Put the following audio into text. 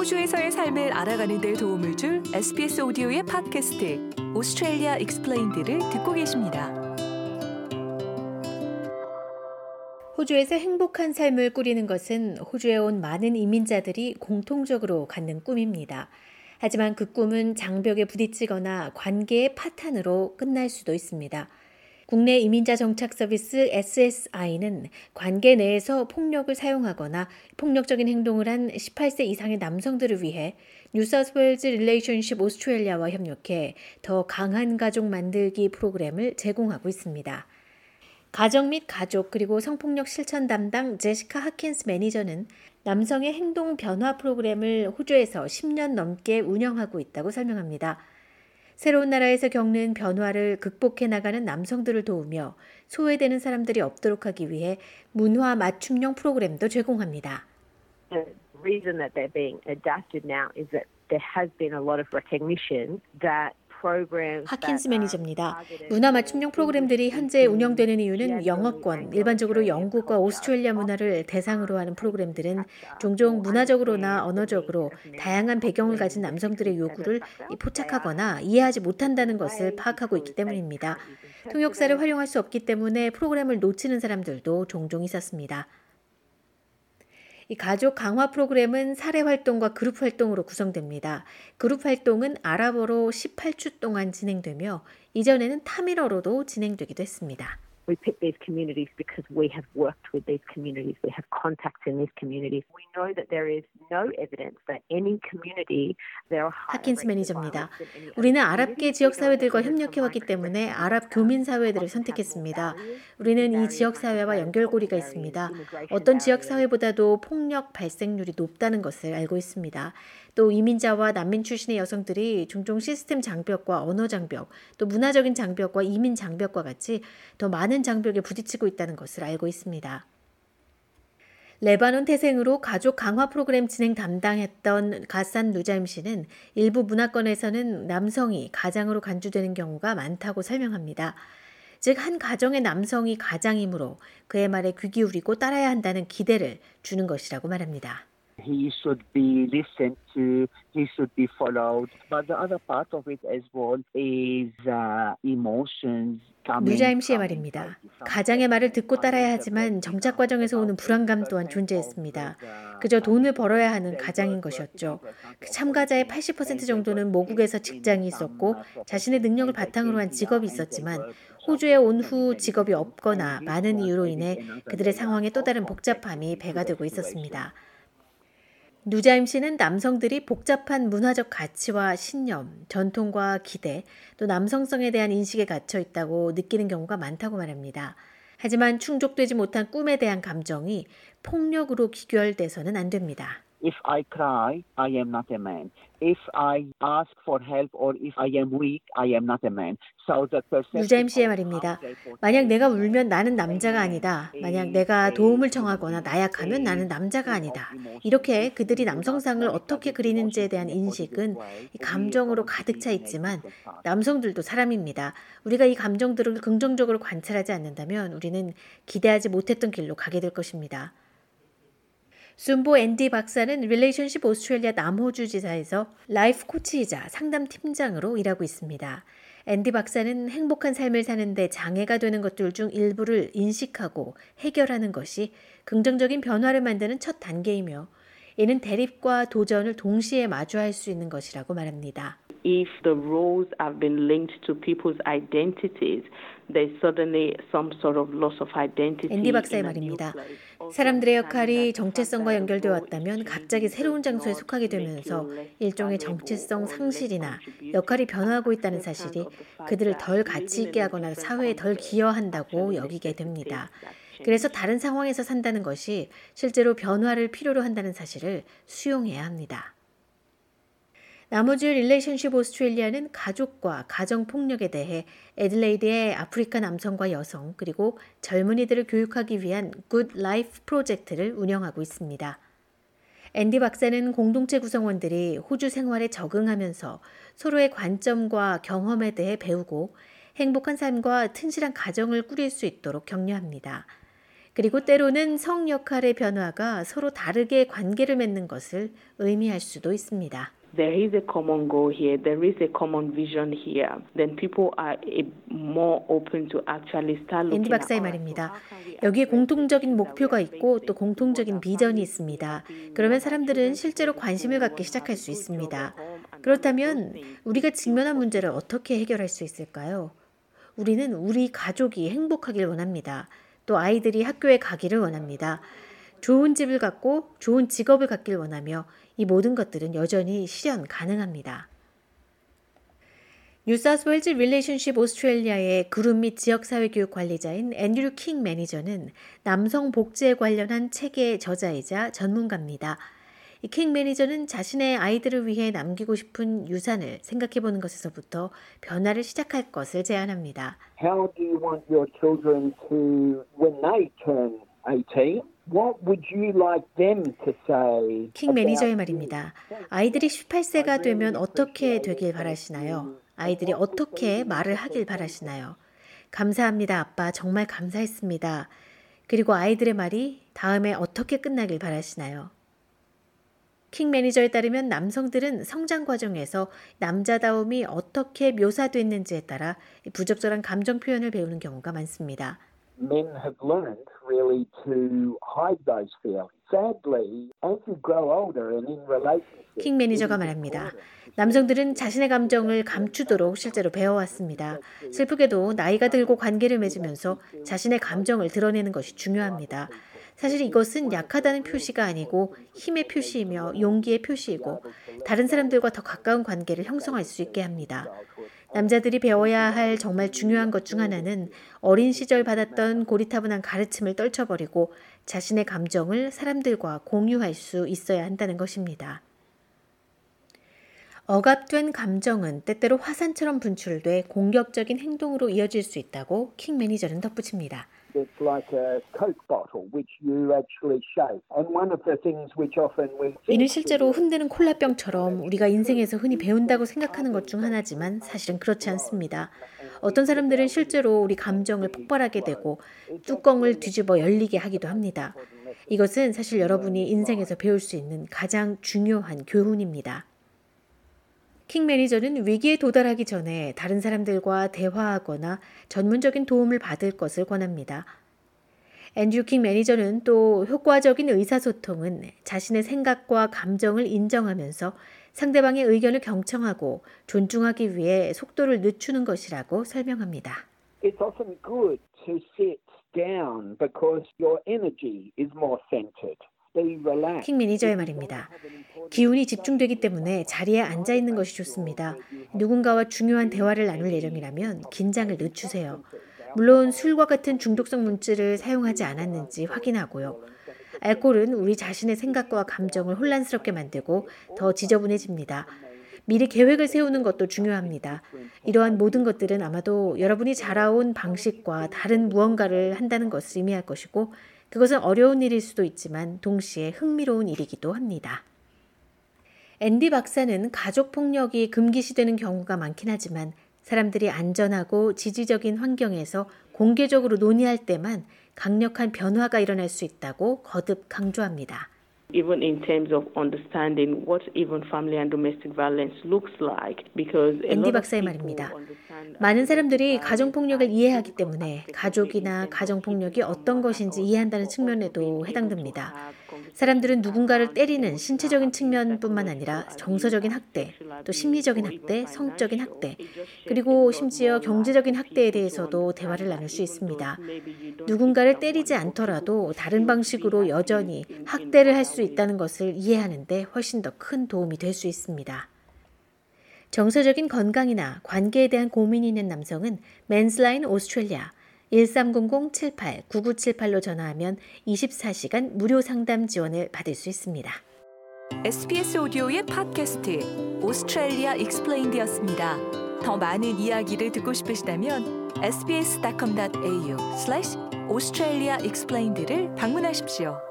호주에서의 삶을 알아가는 데 도움을 줄 SBS 오디오의 팟캐스트 Australia Explained를 듣고 계십니다. 호주에서 행복한 삶을 꾸리는 것은 호주에 온 많은 이민자들이 공통적으로 갖는 꿈입니다. 하지만 그 꿈은 장벽에 부딪히거나 관계의 파탄으로 끝날 수도 있습니다. 국내 이민자 정착 서비스 SSI는 관계 내에서 폭력을 사용하거나 폭력적인 행동을 한 18세 이상의 남성들을 위해 뉴사우스웨일즈 Relationships Australia와 협력해 더 강한 가족 만들기 프로그램을 제공하고 있습니다. 가정 및 가족 그리고 성폭력 실천 담당 제시카 하킨스 매니저는 남성의 행동 변화 프로그램을 호주에서 10년 넘게 운영하고 있다고 설명합니다. 새로운 나라에서 겪는 변화를 극복해 나가는 남성들을 도우며 소외되는 사람들이 없도록 하기 위해 문화 맞춤형 프로그램도 제공합니다. The reason that they're being adapted now is that there has been a lot of recognition that 하킨스 매니저입니다. 문화 맞춤형 프로그램들이 현재 운영되는 이유는 영어권, 일반적으로 영국과 오스트레일리아 문화를 대상으로 하는 프로그램들은 종종 문화적으로나 언어적으로 다양한 배경을 가진 남성들의 요구를 포착하거나 이해하지 못한다는 것을 파악하고 있기 때문입니다. 통역사를 활용할 수 없기 때문에 프로그램을 놓치는 사람들도 종종 있었습니다. 이 가족 강화 프로그램은 사례 활동과 그룹 활동으로 구성됩니다. 그룹 활동은 아랍어로 18주 동안 진행되며 이전에는 타밀어로도 진행되기도 했습니다. We pick these communities because we have worked with these communities. We have contacts in these communities. We know that there is no evidence that any community there are 하킨스 매니저입니다. 우리는 아랍계 지역 사회들과 협력해 왔기 때문에 아랍 교민 사회들을 선택했습니다. 우리는 이 지역 사회와 연결고리가 있습니다. 어떤 지역 사회보다도 폭력 발생률이 높다는 것을 알고 있습니다. 또 이민자와 난민 출신의 여성들이 종종 시스템 장벽과 언어 장벽, 또 문화적인 장벽과 이민 장벽과 같이 더 많은 장벽에 부딪히고 있다는 것을 알고 있습니다. 레바논 태생으로 가족 강화 프로그램 진행 담당했던 가산 누자임 씨는 일부 문화권에서는 남성이 가장으로 간주되는 경우가 많다고 설명합니다. 즉, 한 가정의 남성이 가장이므로 그의 말에 귀 기울이고 따라야 한다는 기대를 주는 것이라고 말합니다. He should be listened to, he should be followed. But the other part of it as well is uh, emotions. 뉴자임 씨의 말입니다. 가장의 말을 듣고 따라야 하지만 정착 과정에서 오는 불안감 또한 존재했습니다. 그저 돈을 벌어야 하는 가장인 것이었죠. 그 참가자의 80% 정도는 모국에서 직장이 있었고 자신의 능력을 바탕으로 한 직업이 있었지만 호주에 온 후 직업이 없거나 많은 이유로 인해 그들의 상황에 또 다른 복잡함이 배가 되고 있었습니다. 누자임 씨는 남성들이 복잡한 문화적 가치와 신념, 전통과 기대, 또 남성성에 대한 인식에 갇혀 있다고 느끼는 경우가 많다고 말합니다. 하지만 충족되지 못한 꿈에 대한 감정이 폭력으로 귀결돼서는 안 됩니다. If I cry, I am not a man. If I ask for help or if I am weak, I am not a man. So the 유자임 씨의 말입니다. 만약 내가 울면 나는 남자가 아니다. 만약 내가 도움을 청하거나 나약하면 나는 남자가 아니다. 이렇게 그들이 남성상을 어떻게 그리는지에 대한 인식은 감정으로 가득 차 있지만 남성들도 사람입니다. 우리가 이 감정들을 긍정적으로 관찰하지 않는다면 우리는 기대하지 못했던 길로 가게 될 것입니다. 순보 앤디 박사는 Relationships Australia 남호주 지사에서 life coach이자 상담 팀장으로 일하고 있습니다. 앤디 박사는 행복한 삶을 사는데 장애가 되는 것들 중 일부를 인식하고 해결하는 것이 긍정적인 변화를 만드는 첫 단계이며 이는 대립과 도전을 동시에 마주할 수 있는 것이라고 말합니다. if the roles have been linked to people's identities, there's suddenly some sort of loss of identity. 앤디 박사의 말입니다. 사람들의 역할이 정체성과 연결되어 왔다면 갑자기 새로운 장소에 속하게 되면서 일종의 정체성 상실이나 역할이 변화하고 있다는 사실이 그들을 덜 가치 있게 하거나 사회에 덜 기여한다고 여기게 됩니다. 그래서 다른 상황에서 산다는 것이 실제로 변화를 필요로 한다는 사실을 수용해야 합니다. 나머지 Relationships Australia는 가족과 가정 폭력에 대해 애들레이드의 아프리카 남성과 여성 그리고 젊은이들을 교육하기 위한 Good Life 프로젝트를 운영하고 있습니다. 앤디 박사는 공동체 구성원들이 호주 생활에 적응하면서 서로의 관점과 경험에 대해 배우고 행복한 삶과 튼실한 가정을 꾸릴 수 있도록 격려합니다. 그리고 때로는 성 역할의 변화가 서로 다르게 관계를 맺는 것을 의미할 수도 있습니다. There is a common goal here, there is a common vision here, then people are more open to actually start looking 앤디 박사의 말입니다. 여기에 공통적인 목표가 있고 또 공통적인 비전이 있습니다. 그러면 사람들은 실제로 관심을 갖기 시작할 수 있습니다. 그렇다면 우리가 직면한 문제를 어떻게 해결할 수 있을까요? 우리는 우리 가족이 행복하길 원합니다. 또 아이들이 학교에 가기를 원합니다. 좋은 집을 갖고 좋은 직업을 갖길 원하며 이 모든 것들은 여전히 실현 가능합니다. 뉴사우스웨일즈 Relationships Australia의 그룹 및 지역사회 교육 관리자인 앤드류 킹 매니저는 남성 복지에 관련한 책의 저자이자 전문가입니다. 이킹 매니저는 자신의 아이들을 위해 남기고 싶은 유산을 생각해 보는 것에서부터 변화를 시작할 것을 제안합니다. How do you want your children to, when they turn 18, 킹 매니저의 말입니다. 아이들이 18세가 되면 어떻게 되길 바라시나요? 아이들이 어떻게 말을 하길 바라시나요? 감사합니다, 아빠. 정말 감사했습니다. 그리고 아이들의 말이 다음에 어떻게 끝나길 바라시나요? 킹 매니저에 따르면 남성들은 성장 과정에서 남자다움이 어떻게 묘사됐는지에 따라 부적절한 감정 표현을 배우는 경우가 많습니다. Men have learned really to hide those feelings. Sadly, as you grow older and in relationships, 킹 매니저가 말합니다. 남성들은 자신의 감정을 감추도록 실제로 배워왔습니다. 슬프게도 나이가 들고 관계를 맺으면서 자신의 감정을 드러내는 것이 중요합니다. 사실 이것은 약하다는 표시가 아니고 힘의 표시이며 용기의 표시이고 다른 사람들과 더 가까운 관계를 형성할 수 있게 합니다. 남자들이 배워야 할 정말 중요한 것 중 하나는 어린 시절 받았던 고리타분한 가르침을 떨쳐버리고 자신의 감정을 사람들과 공유할 수 있어야 한다는 것입니다. 억압된 감정은 때때로 화산처럼 분출돼 공격적인 행동으로 이어질 수 있다고 킹 매니저는 덧붙입니다. It's like a Coke bottle which you actually shake. And one of the things which often we 이는 실제로 흔드는 콜라병처럼 우리가 인생에서 흔히 배운다고 생각하는 것 중 하나지만 사실은 그렇지 않습니다. 어떤 사람들은 실제로 우리 감정을 폭발하게 되고 뚜껑을 뒤집어 열리게 하기도 합니다. 이것은 사실 여러분이 인생에서 배울 수 있는 가장 중요한 교훈입니다. 킹 매니저는 위기에 도달하기 전에 다른 사람들과 대화하거나 전문적인 도움을 받을 것을 권합니다. 앤드류 킹 매니저는 또 효과적인 의사소통은 자신의 생각과 감정을 인정하면서 상대방의 의견을 경청하고 존중하기 위해 속도를 늦추는 것이라고 설명합니다. It's often good to sit down because your energy is more centered. 킹 매니저의 말입니다. 기운이 집중되기 때문에 자리에 앉아 있는 것이 좋습니다. 누군가와 중요한 대화를 나눌 예정이라면 긴장을 늦추세요. 물론 술과 같은 중독성 물질을 사용하지 않았는지 확인하고요. 알코올은 우리 자신의 생각과 감정을 혼란스럽게 만들고 더 지저분해집니다. 미리 계획을 세우는 것도 중요합니다. 이러한 모든 것들은 아마도 여러분이 자라온 방식과 다른 무언가를 한다는 것을 의미할 것이고 그것은 어려운 일일 수도 있지만 동시에 흥미로운 일이기도 합니다. 앤디 박사는 가족 폭력이 금기시되는 경우가 많긴 하지만 사람들이 안전하고 지지적인 환경에서 공개적으로 논의할 때만 강력한 변화가 일어날 수 있다고 거듭 강조합니다. even in terms of understanding what even family and domestic violence looks like because 앤디 박사의 말입니다. 많은 사람들이 가정 폭력을 이해하기 때문에 가족이나 가정 폭력이 어떤 것인지 이해한다는 측면에도 해당됩니다. 사람들은 누군가를 때리는 신체적인 측면뿐만 아니라 정서적인 학대, 또 심리적인 학대, 성적인 학대, 그리고 심지어 경제적인 학대에 대해서도 대화를 나눌 수 있습니다. 누군가를 때리지 않더라도 다른 방식으로 여전히 학대를 할 수 있다는 것을 이해하는데 훨씬 더 큰 도움이 될 수 있습니다. 정서적인 건강이나 관계에 대한 고민이 있는 남성은 MensLine Australia 1300-78-9978로 전화하면 24시간 무료 상담 지원을 받을 수 있습니다. SBS 오디오의 팟캐스트 Australia Explained였습니다. 더 많은 이야기를 듣고 싶으시다면 sbs.com.au/australia explained를 방문하십시오.